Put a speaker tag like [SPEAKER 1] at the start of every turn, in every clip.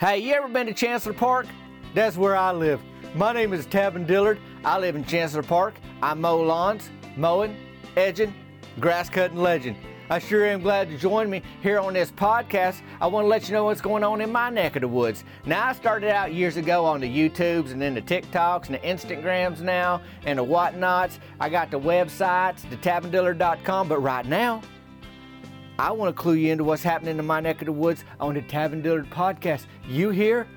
[SPEAKER 1] Hey, you ever been to Chancellor Park? That's where I live. My name is Tavin Dillard. I live in Chancellor Park. I mow lawns, mowing, edging, grass cutting legend. I sure am glad to join me here on this podcast. I want to let you know what's going on in my neck of the woods. Now, I started out years ago on the YouTubes and then the TikToks and the Instagrams now and the whatnots. I got the websites, the tavindillard.com, but right now, I want to clue you into what's happening in my neck of the woods on the Tavin Dillard podcast. You here?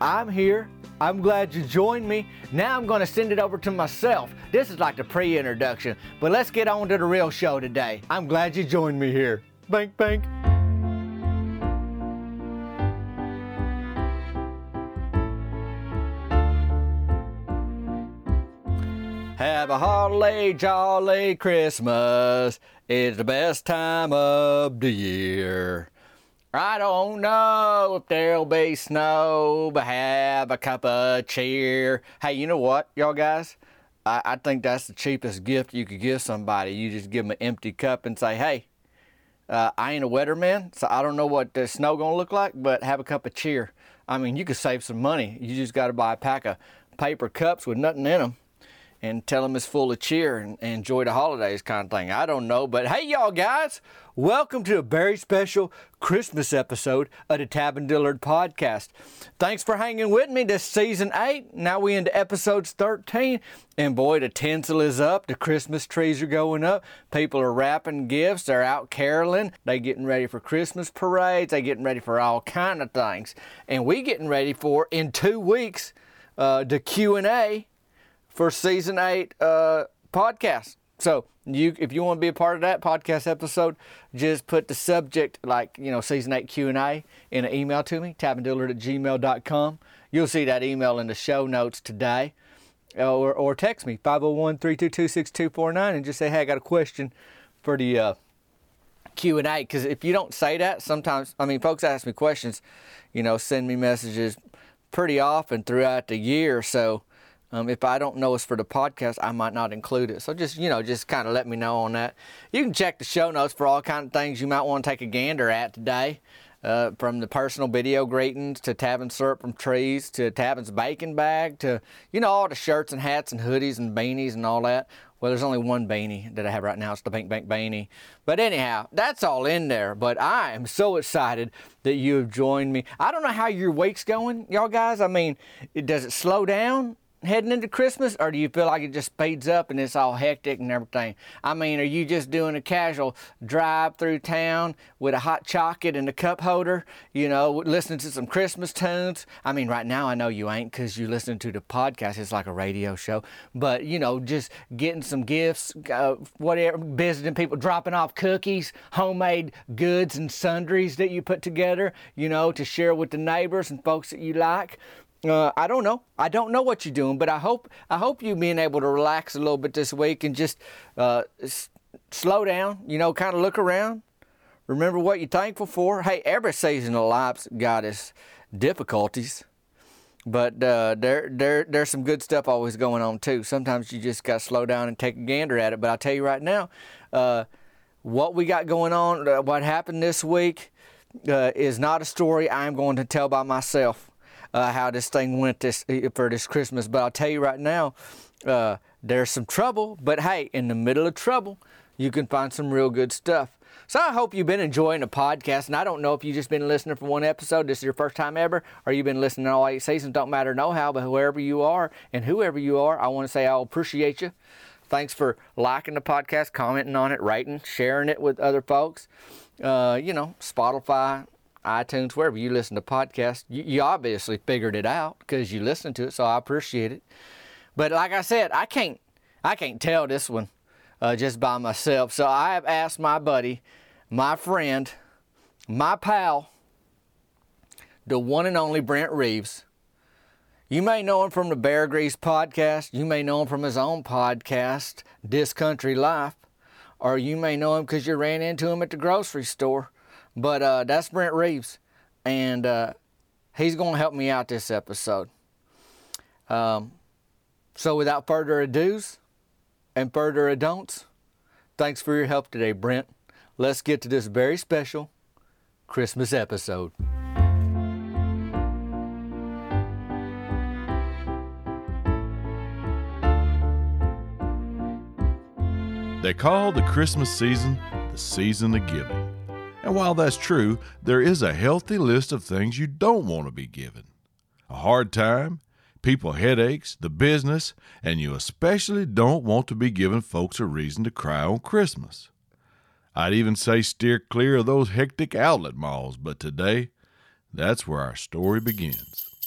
[SPEAKER 1] I'm here. I'm glad you joined me. Now I'm going to send it over to myself. This is like the pre introduction, but let's get on to the real show today. I'm glad you joined me here. Bank, bank. Have a holly jolly Christmas. It's the best time of the year. I don't know if there'll be snow, but have a cup of cheer. Hey, you know what, y'all guys? I, I think that's the cheapest gift you could give somebody. You just give them an empty cup and say, hey, uh, I ain't a weatherman, so I don't know what the snow gonna look like, but have a cup of cheer. I mean, you could save some money. You just got to buy a pack of paper cups with nothing in them and tell them it's full of cheer and, and, enjoy the holidays kind of thing. I don't know, but hey, y'all guys, welcome to a very special Christmas episode of the Tavin Dillard podcast. Thanks for hanging with me this season eight. Now we into episodes 13, and boy, the tinsel is up. The Christmas trees are going up. People are wrapping gifts. They're out caroling. They getting ready for Christmas parades. They getting ready for all kind of things, and we getting ready for in two weeks uh, the Q and A for season eight uh, podcast. So you, if you want to be a part of that podcast episode, just put the subject like you know season eight Q and A in an email to me, tavindillard at gmail.com. You'll see that email in the show notes today, or or text me 501-322-6249 and just say, hey, I got a question for the uh, Q and A. Because if you don't say that, sometimes I mean, folks ask me questions, you know, send me messages pretty often throughout the year, so um, if I don't know it's for the podcast, I might not include it. So just you know, just kind of let me know on that. You can check the show notes for all kind of things you might want to take a gander at today. Uh, from the personal video greetings to Tavin syrup from trees to Tavin's bacon bag to you know all the shirts and hats and hoodies and beanies and all that. Well, there's only one beanie that I have right now. It's the Bank Bank beanie. But anyhow, that's all in there. But I am so excited that you have joined me. I don't know how your week's going, y'all guys. I mean, does it slow down? Heading into Christmas, or do you feel like it just speeds up and it's all hectic and everything? I mean, are you just doing a casual drive through town with a hot chocolate and a cup holder, you know, listening to some Christmas tunes? I mean, right now I know you ain't because you're listening to the podcast. It's like a radio show, but you know, just getting some gifts, uh, whatever, visiting people, dropping off cookies, homemade goods and sundries that you put together, you know, to share with the neighbors and folks that you like. Uh, I don't know. I don't know what you're doing, but I hope I hope you being able to relax a little bit this week and just uh, s- slow down. You know, kind of look around. Remember what you're thankful for. Hey, every season of life's got its difficulties, but uh, there there there's some good stuff always going on too. Sometimes you just got to slow down and take a gander at it. But I'll tell you right now, uh, what we got going on, uh, what happened this week, uh, is not a story I'm going to tell by myself uh, how this thing went this for this Christmas. But I'll tell you right now, uh, there's some trouble. But hey, in the middle of trouble, you can find some real good stuff. So I hope you've been enjoying the podcast. And I don't know if you've just been listening for one episode, this is your first time ever, or you've been listening all eight seasons. Don't matter no how, but whoever you are and whoever you are, I want to say I'll appreciate you. Thanks for liking the podcast, commenting on it, writing, sharing it with other folks. Uh, you know, Spotify, iTunes, wherever you listen to podcasts, you, you obviously figured it out because you listened to it, so I appreciate it. But like I said, I can't I can't tell this one uh, just by myself. So I have asked my buddy, my friend, my pal, the one and only Brent Reaves. You may know him from the Bear Grease podcast. You may know him from his own podcast, This Country Life. Or you may know him because you ran into him at the grocery store. But uh, that's Brent Reaves, and uh, he's going to help me out this episode. Um, so without further ado's and further adon'ts, thanks for your help today, Brent. Let's get to this very special Christmas episode.
[SPEAKER 2] They call the Christmas season the season of giving. And while that's true, there is a healthy list of things you don't want to be given a hard time, people headaches, the business, and you especially don't want to be giving folks a reason to cry on Christmas. I'd even say steer clear of those hectic outlet malls, but today, that's where our story begins.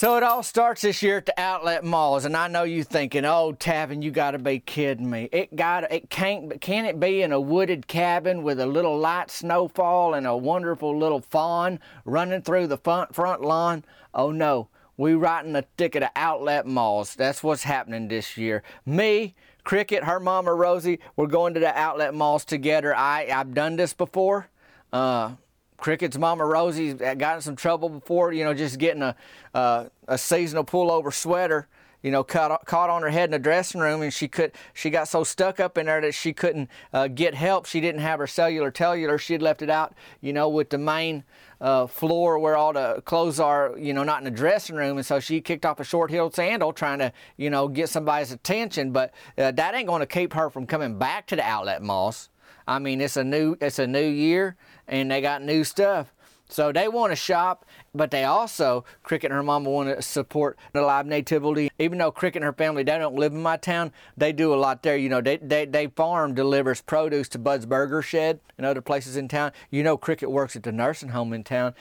[SPEAKER 1] So it all starts this year at the outlet malls, and I know you thinking, "Oh, Tavin, you got to be kidding me! It got it can't can it be in a wooded cabin with a little light snowfall and a wonderful little fawn running through the front front lawn? Oh no, we right in the thick of the outlet malls. That's what's happening this year. Me, Cricket, her mama Rosie, we're going to the outlet malls together. I I've done this before. Uh, Cricket's mama Rosie's got in some trouble before, you know, just getting a uh, a seasonal pullover sweater, you know, caught caught on her head in the dressing room, and she could she got so stuck up in there that she couldn't uh, get help. She didn't have her cellular tellular. She had left it out, you know, with the main uh, floor where all the clothes are, you know, not in the dressing room, and so she kicked off a short-heeled sandal trying to, you know, get somebody's attention. But uh, that ain't going to keep her from coming back to the outlet malls. I mean, it's a new it's a new year and they got new stuff. So they want to shop, but they also, Cricket and her mama want to support the live nativity. Even though Cricket and her family, they don't live in my town, they do a lot there. You know, they, they, they farm delivers produce to Bud's Burger Shed and other places in town. You know, Cricket works at the nursing home in town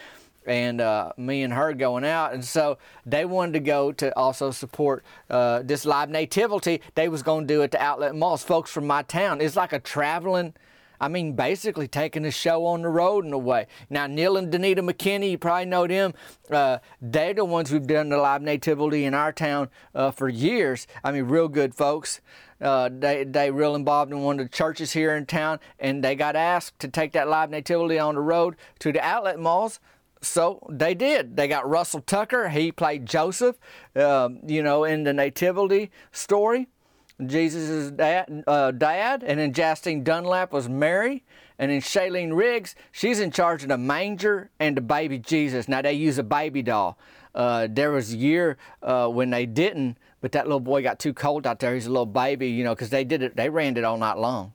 [SPEAKER 1] and uh, me and her going out and so they wanted to go to also support uh, this live nativity they was going to do it to outlet malls folks from my town it's like a traveling I mean, basically taking the show on the road in a way. Now, Neil and Danita McKinney, you probably know them. Uh, they're the ones who've done the live nativity in our town uh, for years. I mean, real good folks. Uh, they they real involved in one of the churches here in town, and they got asked to take that live nativity on the road to the outlet malls. So they did. They got Russell Tucker. He played Joseph, uh, you know, in the nativity story. Jesus' dad, uh, dad, and then Justine Dunlap was Mary, and then Shailene Riggs, she's in charge of the manger and the baby Jesus. Now they use a baby doll. Uh, there was a year uh, when they didn't, but that little boy got too cold out there. He's a little baby, you know, because they did it. They ran it all night long.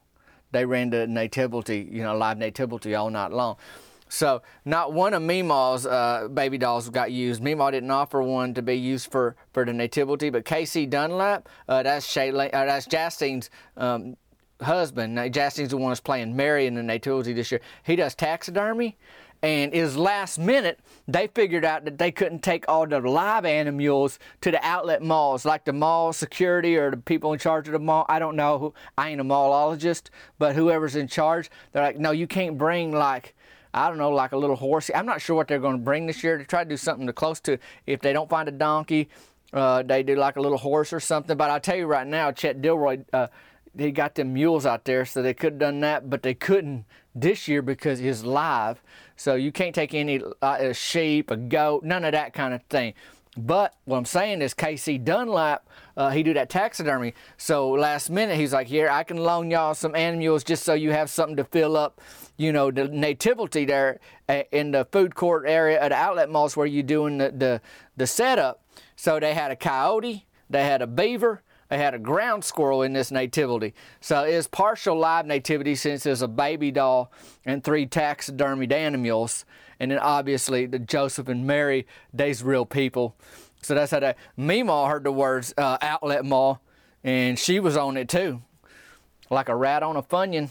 [SPEAKER 1] They ran the nativity, you know, live nativity all night long. So not one of Meemaw's uh, baby dolls got used. Meemaw didn't offer one to be used for, for the nativity, but Casey Dunlap, uh, that's Shailene, uh, that's Justine's um, husband. Now, Justine's the one that's playing Mary in the nativity this year. He does taxidermy, and his last minute they figured out that they couldn't take all the live animals to the outlet malls, like the mall security or the people in charge of the mall. I don't know. I ain't a mallologist, but whoever's in charge, they're like, no, you can't bring like I don't know, like a little horse. I'm not sure what they're going to bring this year to try to do something to close to. If they don't find a donkey, uh, they do like a little horse or something. But I'll tell you right now, Chet Dilroy, uh, got them mules out there, so they could have done that, but they couldn't this year because it's live. So you can't take any uh, a sheep, a goat, none of that kind of thing. But what I'm saying is KC Dunlap, uh, he do that taxidermy. So last minute he's like, here I can loan y'all some animals just so you have something to fill up you know, the nativity there in the food court area at the outlet malls where you're doing the, the, the setup. So they had a coyote, they had a beaver, they had a ground squirrel in this nativity. So it's partial live nativity since it's a baby doll and three taxidermied animals. And then obviously the Joseph and Mary, they's real people. So that's how that. Meemaw heard the words uh, outlet mall, and she was on it too. Like a rat on a funyun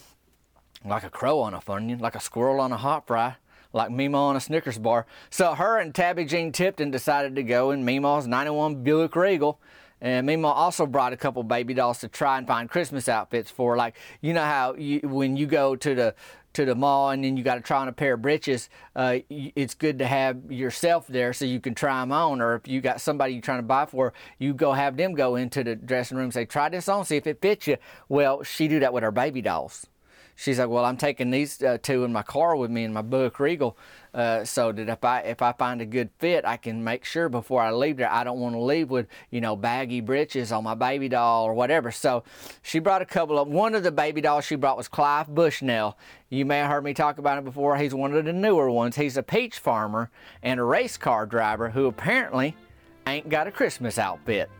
[SPEAKER 1] like a crow on a funyun, like a squirrel on a hot fry, like Meemaw on a Snickers bar. So her and Tabby Jean Tipton decided to go in Meemaw's 91 Buick Regal. And Meemaw also brought a couple baby dolls to try and find Christmas outfits for. Like, you know how you, when you go to the to the mall and then you got to try on a pair of breeches, uh, it's good to have yourself there so you can try them on. Or if you got somebody you're trying to buy for, you go have them go into the dressing room and say, try this on, see if it fits you. Well, she do that with her baby dolls she's like, well, I'm taking these uh, two in my car with me in my Buick Regal, uh, so that if I if I find a good fit, I can make sure before I leave there. I don't want to leave with you know baggy breeches on my baby doll or whatever. So she brought a couple of one of the baby dolls she brought was Clive Bushnell. You may have heard me talk about it before. He's one of the newer ones. He's a peach farmer and a race car driver who apparently ain't got a Christmas outfit.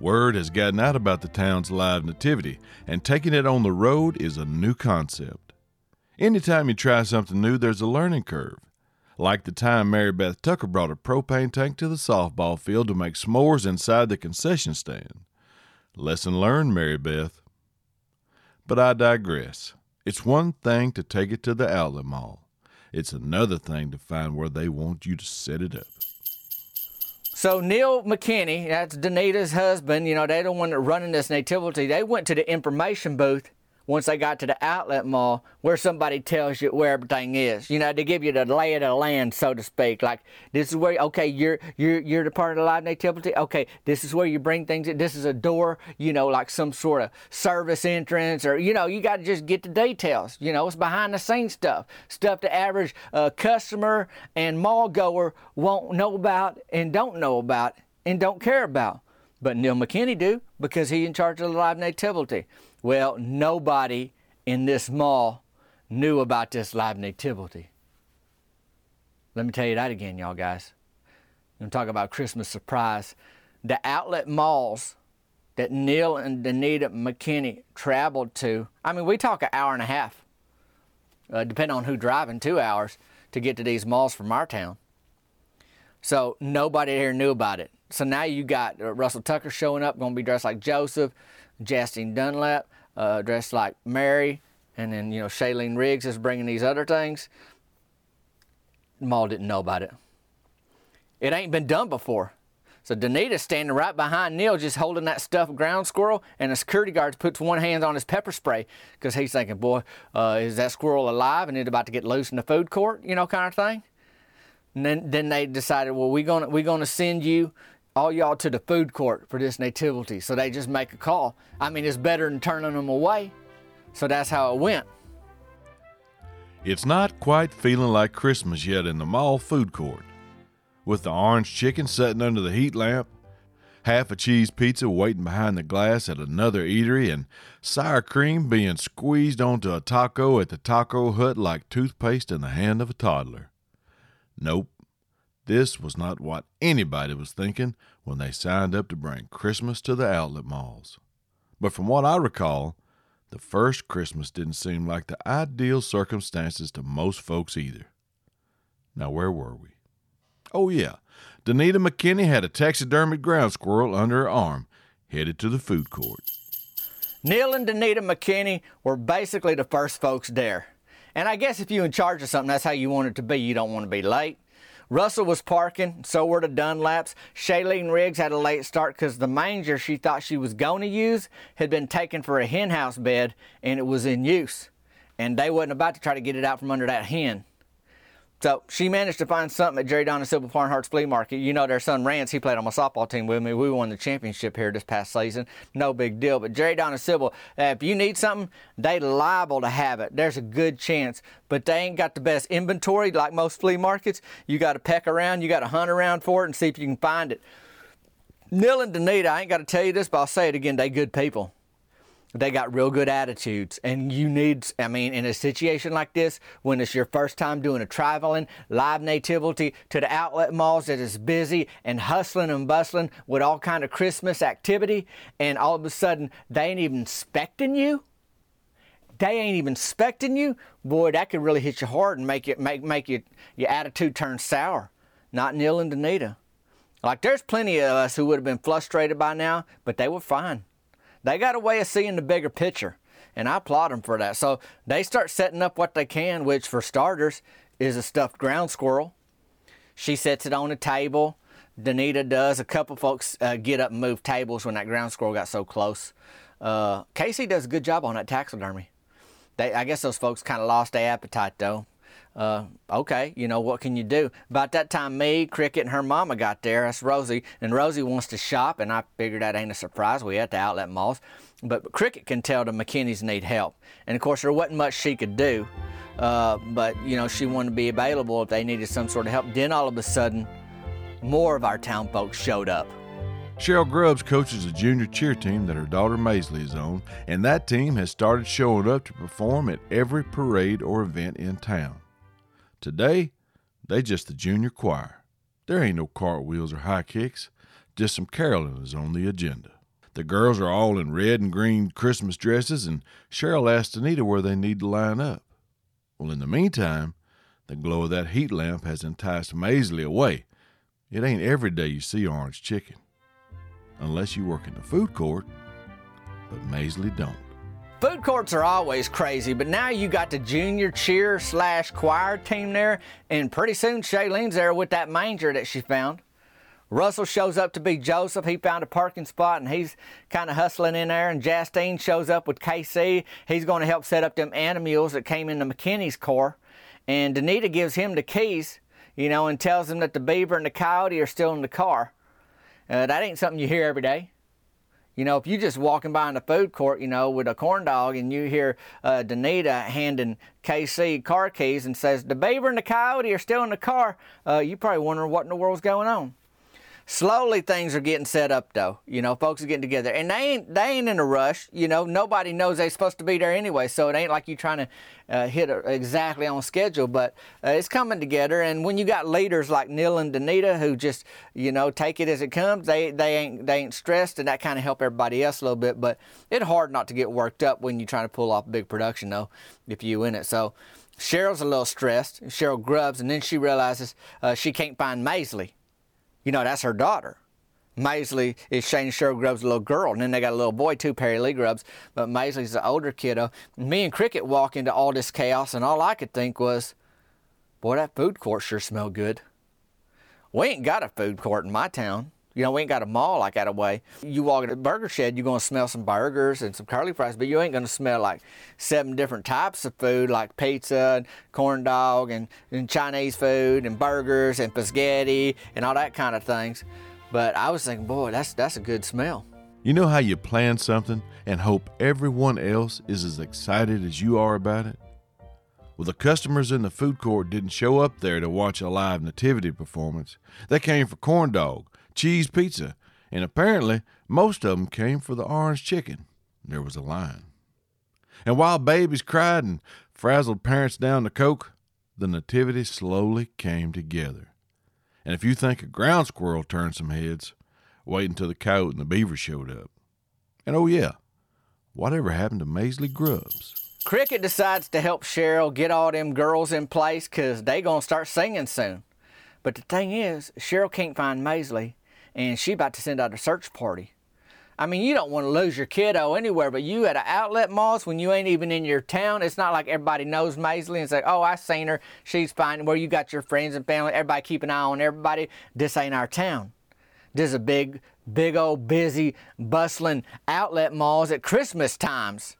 [SPEAKER 2] Word has gotten out about the town's live nativity, and taking it on the road is a new concept. Anytime you try something new, there's a learning curve. Like the time Mary Beth Tucker brought a propane tank to the softball field to make s'mores inside the concession stand. Lesson learned, Mary Beth. But I digress. It's one thing to take it to the outlet mall. It's another thing to find where they want you to set it up.
[SPEAKER 1] So Neil McKinney, that's Danita's husband, you know, they're the one that running this nativity. They went to the information booth once they got to the outlet mall where somebody tells you where everything is. You know, they give you the lay of the land, so to speak. Like this is where okay, you're you're you're the part of the live nativity. Okay, this is where you bring things in. This is a door, you know, like some sort of service entrance or you know, you got to just get the details. You know, it's behind the scenes stuff, stuff the average uh, customer and mall goer won't know about and don't know about and don't care about. But Neil McKinney do because he in charge of the live nativity. Well, nobody in this mall knew about this live nativity. Let me tell you that again, y'all guys. I'm going to talk about Christmas surprise. The outlet malls that Neil and Danita McKinney traveled to, I mean, we talk an hour and a half, uh, depending on who driving, two hours to get to these malls from our town. So nobody here knew about it. So now you got uh, Russell Tucker showing up, going to be dressed like Joseph. Justine Dunlap uh, dressed like Mary, and then you know Shailene Riggs is bringing these other things. Mall didn't know about it. It ain't been done before. So Danita's standing right behind Neil, just holding that stuffed ground squirrel, and the security guard puts one hand on his pepper spray because he's thinking, "Boy, uh, is that squirrel alive and it's about to get loose in the food court?" You know, kind of thing. And then, then they decided, well, we're gonna we're gonna send you all y'all to the food court for this nativity. So they just make a call. I mean, it's better than turning them away. So that's how it went.
[SPEAKER 2] It's not quite feeling like Christmas yet in the mall food court. With the orange chicken sitting under the heat lamp, half a cheese pizza waiting behind the glass at another eatery, and sour cream being squeezed onto a taco at the taco hut like toothpaste in the hand of a toddler. Nope, this was not what anybody was thinking when they signed up to bring Christmas to the outlet malls. But from what I recall, the first Christmas didn't seem like the ideal circumstances to most folks either. Now, where were we? Oh, yeah, Danita McKinney had a taxidermied ground squirrel under her arm, headed to the food court.
[SPEAKER 1] Neil and Danita McKinney were basically the first folks there. And I guess if you're in charge of something, that's how you want it to be. You don't want to be late. Russell was parking, so were the Dunlaps. Shailene Riggs had a late start because the manger she thought she was going to use had been taken for a henhouse bed and it was in use. And they wasn't about to try to get it out from under that hen. So she managed to find something at Jerry Donna Sybil Farnhart's flea market. You know their son Rance, he played on my softball team with me. We won the championship here this past season. No big deal. But Jerry Donna Sybil, uh, if you need something, they liable to have it. There's a good chance. But they ain't got the best inventory like most flea markets. You got to peck around, you got to hunt around for it and see if you can find it. Neil and Danita, I ain't got to tell you this, but I'll say it again, they good people they got real good attitudes and you need i mean in a situation like this when it's your first time doing a traveling live nativity to the outlet malls that is busy and hustling and bustling with all kind of christmas activity and all of a sudden they ain't even expecting you? They ain't even expecting you? Boy that could really hit you hard and make it make make you your attitude turn sour. Not neil and danita. Like there's plenty of us who would have been frustrated by now but they were fine they got a way of seeing the bigger picture, and I applaud them for that. So they start setting up what they can, which for starters is a stuffed ground squirrel. She sets it on a table. Danita does. A couple folks uh, get up and move tables when that ground squirrel got so close. Uh, Casey does a good job on that taxidermy. They, I guess those folks kind of lost their appetite though uh, okay, you know, what can you do? About that time, me, Cricket, and her mama got there. That's Rosie. And Rosie wants to shop, and I figured that ain't a surprise. We at the outlet malls. But Cricket can tell the McKinneys need help. And of course, there wasn't much she could do. Uh, but, you know, she wanted to be available if they needed some sort of help. Then all of a sudden, more of our town folks showed up.
[SPEAKER 2] Cheryl Grubbs coaches a junior cheer team that her daughter Maisley is on, and that team has started showing up to perform at every parade or event in town. Today, they just the junior choir. There ain't no cartwheels or high kicks, just some caroling is on the agenda. The girls are all in red and green Christmas dresses, and Cheryl asks Anita where they need to line up. Well, in the meantime, the glow of that heat lamp has enticed Maisley away. It ain't every day you see orange chicken, unless you work in the food court, but Maisley don't.
[SPEAKER 1] Food courts are always crazy, but now you got the junior cheer slash choir team there, and pretty soon Shailene's there with that manger that she found. Russell shows up to be Joseph. He found a parking spot and he's kind of hustling in there. And Justine shows up with KC. He's going to help set up them animals that came into McKinney's car. And Danita gives him the keys, you know, and tells him that the beaver and the coyote are still in the car. Uh, that ain't something you hear every day. You know, if you just walking by in the food court, you know, with a corn dog and you hear uh, Danita handing KC car keys and says, the beaver and the coyote are still in the car, uh, you probably wondering what in the world's going on. Slowly things are getting set up though. You know, folks are getting together. And they ain't they ain't in a rush. You know, nobody knows they're supposed to be there anyway. So it ain't like you trying to uh, hit it exactly on schedule, but uh, it's coming together. And when you got leaders like Neil and Danita who just, you know, take it as it comes, they they ain't they ain't stressed and that kind of help everybody else a little bit. But it's hard not to get worked up when you're trying to pull off a big production though, if you in it. So Cheryl's a little stressed. Cheryl Grubbs, and then she realizes uh, she can't find Maisley. You know, that's her daughter. Maisley is Shane Cheryl Grubb's little girl, and then they got a little boy too, Perry Lee Grubbs. But Maisley's the older kiddo. Me and Cricket walk into all this chaos, and all I could think was, "Boy, that food court sure smelled good." We ain't got a food court in my town. You know, we ain't got a mall like that away. You walk in a burger shed, you're gonna smell some burgers and some curly fries, but you ain't gonna smell like seven different types of food like pizza and corn dog and, and Chinese food and burgers and spaghetti and all that kind of things. But I was thinking, boy, that's that's a good smell.
[SPEAKER 2] You know how you plan something and hope everyone else is as excited as you are about it? Well, the customers in the food court didn't show up there to watch a live nativity performance. They came for corn dog, cheese pizza, and apparently most of them came for the orange chicken. There was a line. And while babies cried and frazzled parents down the coke, the nativity slowly came together. And if you think a ground squirrel turned some heads, wait until the coyote and the beaver showed up. And oh yeah, whatever happened to Maisley Grubbs?
[SPEAKER 1] Cricket decides to help Cheryl get all them girls in place because they gonna start singing soon. But the thing is, Cheryl can't find Maisley, and she about to send out a search party. I mean, you don't want to lose your kiddo anywhere, but you at an outlet malls when you ain't even in your town. It's not like everybody knows Maisley and say, "Oh, I seen her. She's fine." Where you got your friends and family, everybody keep an eye on everybody. This ain't our town. This is a big, big old busy, bustling outlet malls at Christmas times.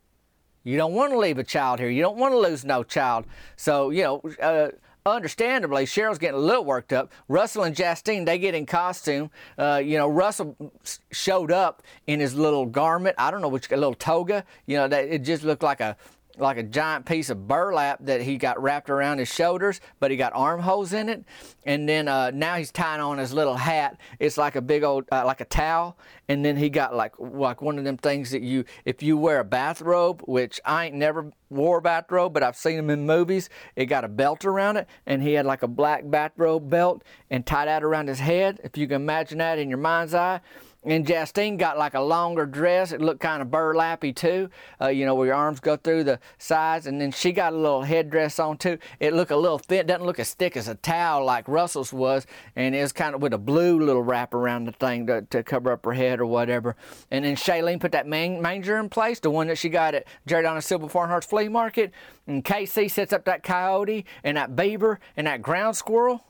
[SPEAKER 1] You don't want to leave a child here. You don't want to lose no child. So you know. Uh, understandably, Cheryl's getting a little worked up. Russell and Justine, they get in costume. Uh, you know, Russell showed up in his little garment. I don't know which, a little toga. You know, that it just looked like a like a giant piece of burlap that he got wrapped around his shoulders, but he got armholes in it. And then uh, now he's tying on his little hat. It's like a big old, uh, like a towel. And then he got like like one of them things that you, if you wear a bathrobe, which I ain't never wore a bathrobe, but I've seen them in movies. It got a belt around it, and he had like a black bathrobe belt and tied that around his head. If you can imagine that in your mind's eye. And Justine got like a longer dress. It looked kind of burlappy too, uh, you know, where your arms go through the sides. And then she got a little headdress on too. It looked a little thin. Doesn't look as thick as a towel like Russell's was. And it was kind of with a blue little wrap around the thing to, to cover up her head or whatever. And then Shailene put that man- manger in place, the one that she got at Jerry Donna Silver Farnhurst Flea Market. And KC sets up that coyote and that beaver and that ground squirrel.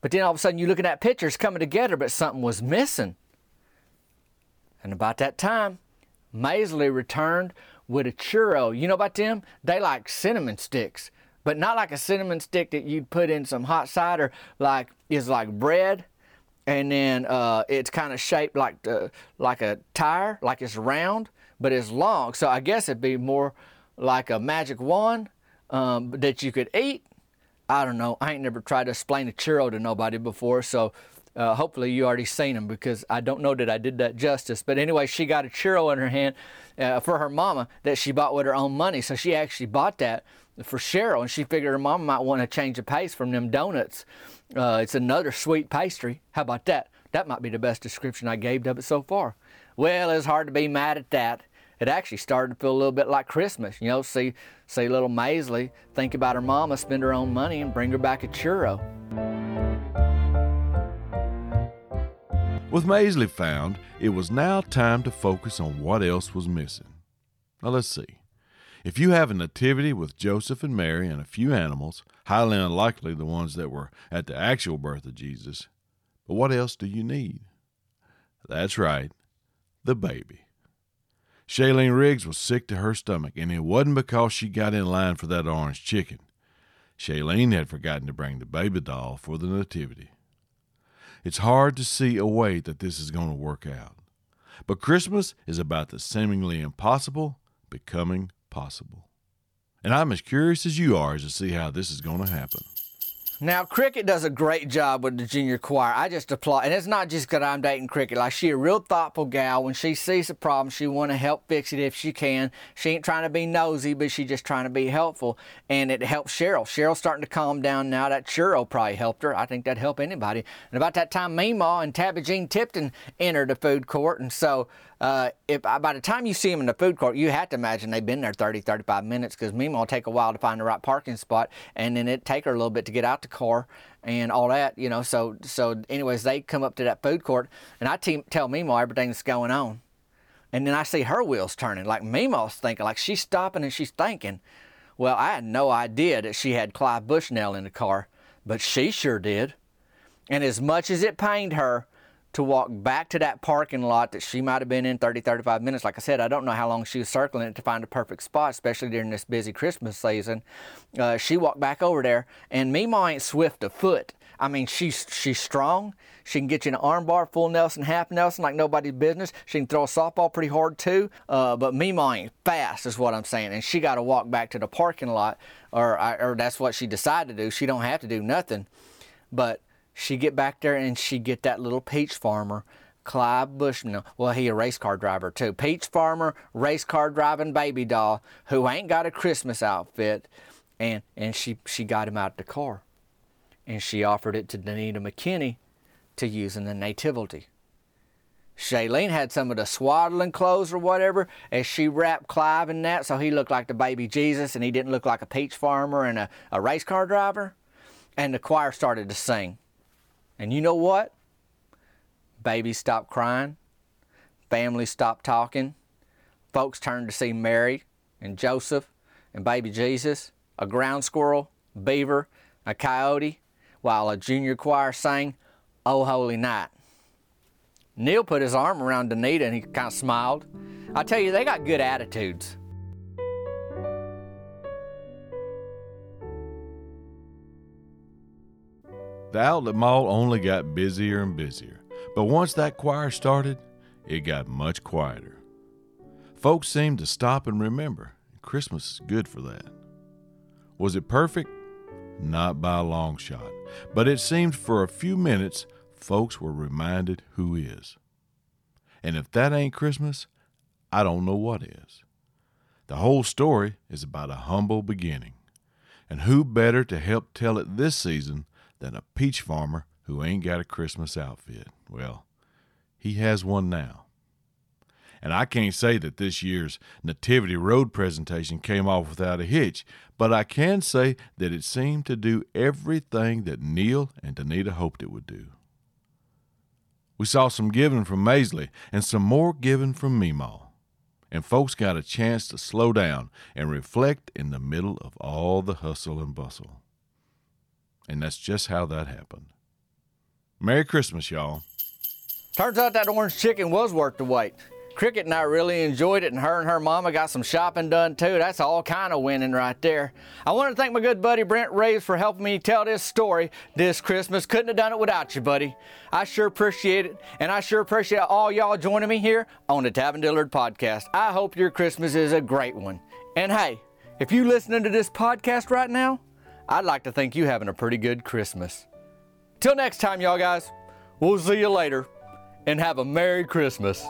[SPEAKER 1] But then all of a sudden you look at that picture, it's coming together, but something was missing. And about that time, Maisley returned with a churro. You know about them? They like cinnamon sticks, but not like a cinnamon stick that you'd put in some hot cider. Like is like bread, and then uh, it's kind of shaped like the, like a tire, like it's round, but it's long. So I guess it'd be more like a magic wand um, that you could eat. I don't know. I ain't never tried to explain a churro to nobody before, so uh, hopefully you already seen them because I don't know that I did that justice. But anyway, she got a churro in her hand uh, for her mama that she bought with her own money. So she actually bought that for Cheryl, and she figured her mama might want to change the pace from them donuts. Uh, it's another sweet pastry. How about that? That might be the best description I gave of it so far. Well, it's hard to be mad at that. It actually started to feel a little bit like Christmas. You know, see, see little Maisley think about her mama, spend her own money, and bring her back a churro.
[SPEAKER 2] With Maisley found, it was now time to focus on what else was missing. Now let's see. If you have a nativity with Joseph and Mary and a few animals, highly unlikely the ones that were at the actual birth of Jesus, but what else do you need? That's right, the baby. Shailene Riggs was sick to her stomach, and it wasn't because she got in line for that orange chicken. Shailene had forgotten to bring the baby doll for the nativity. It's hard to see a way that this is going to work out. But Christmas is about the seemingly impossible becoming possible. And I'm as curious as you are to see how this is going to happen.
[SPEAKER 1] Now, Cricket does a great job with the junior choir. I just applaud, and it's not just because I'm dating Cricket. Like she a real thoughtful gal. When she sees a problem, she want to help fix it if she can. She ain't trying to be nosy, but she just trying to be helpful, and it helps Cheryl. Cheryl's starting to calm down now. That churro probably helped her. I think that'd help anybody. And about that time, Meemaw and Tabby Jean Tipton entered the food court, and so uh, if by the time you see them in the food court, you have to imagine they've been there 30, 35 minutes because will take a while to find the right parking spot, and then it take her a little bit to get out the car and all that, you know. So, so anyways, they come up to that food court, and I te- tell Mima everything that's going on, and then I see her wheels turning, like Mima's thinking, like she's stopping and she's thinking. Well, I had no idea that she had Clive Bushnell in the car, but she sure did. And as much as it pained her, to walk back to that parking lot that she might have been in 30, 35 minutes. Like I said, I don't know how long she was circling it to find a perfect spot, especially during this busy Christmas season. Uh, she walked back over there, and Meemaw ain't swift of foot. I mean, she's she's strong. She can get you an armbar, full Nelson, half Nelson, like nobody's business. She can throw a softball pretty hard too. Uh, but Meemaw ain't fast, is what I'm saying. And she got to walk back to the parking lot, or or that's what she decided to do. She don't have to do nothing, but she get back there and she get that little peach farmer, Clive Bushnell. Well, he a race car driver too. Peach farmer, race car driving baby doll who ain't got a Christmas outfit, and and she she got him out the car, and she offered it to Danita McKinney to use in the nativity. Shailene had some of the swaddling clothes or whatever, as she wrapped Clive in that so he looked like the baby Jesus and he didn't look like a peach farmer and a, a race car driver. And the choir started to sing. And you know what? Babies stopped crying, families stopped talking, folks turned to see Mary and Joseph and baby Jesus, a ground squirrel, beaver, a coyote, while a junior choir sang, Oh Holy Night. Neil put his arm around Danita and he kind of smiled. I tell you, they got good attitudes.
[SPEAKER 2] The outlet mall only got busier and busier, but once that choir started, it got much quieter. Folks seemed to stop and remember. Christmas is good for that. Was it perfect? Not by a long shot, but it seemed for a few minutes folks were reminded who is. And if that ain't Christmas, I don't know what is. The whole story is about a humble beginning. And who better to help tell it this season than a peach farmer who ain't got a Christmas outfit. Well, he has one now. And I can't say that this year's Nativity Road presentation came off without a hitch, but I can say that it seemed to do everything that Neil and Danita hoped it would do. We saw some giving from Maisley and some more giving from Meemaw. And folks got a chance to slow down and reflect in the middle of all the hustle and bustle. And that's just how that happened. Merry Christmas, y'all.
[SPEAKER 1] Turns out that orange chicken was worth the wait. Cricket and I really enjoyed it, and her and her mama got some shopping done too. That's all kind of winning right there. I want to thank my good buddy Brent Reaves for helping me tell this story this Christmas. Couldn't have done it without you, buddy. I sure appreciate it, and I sure appreciate all y'all joining me here on the Tavin Dillard podcast. I hope your Christmas is a great one. And hey, if you're listening to this podcast right now, I'd like to think you having a pretty good Christmas. Till next time, y'all guys, we'll see you later and have a Merry Christmas.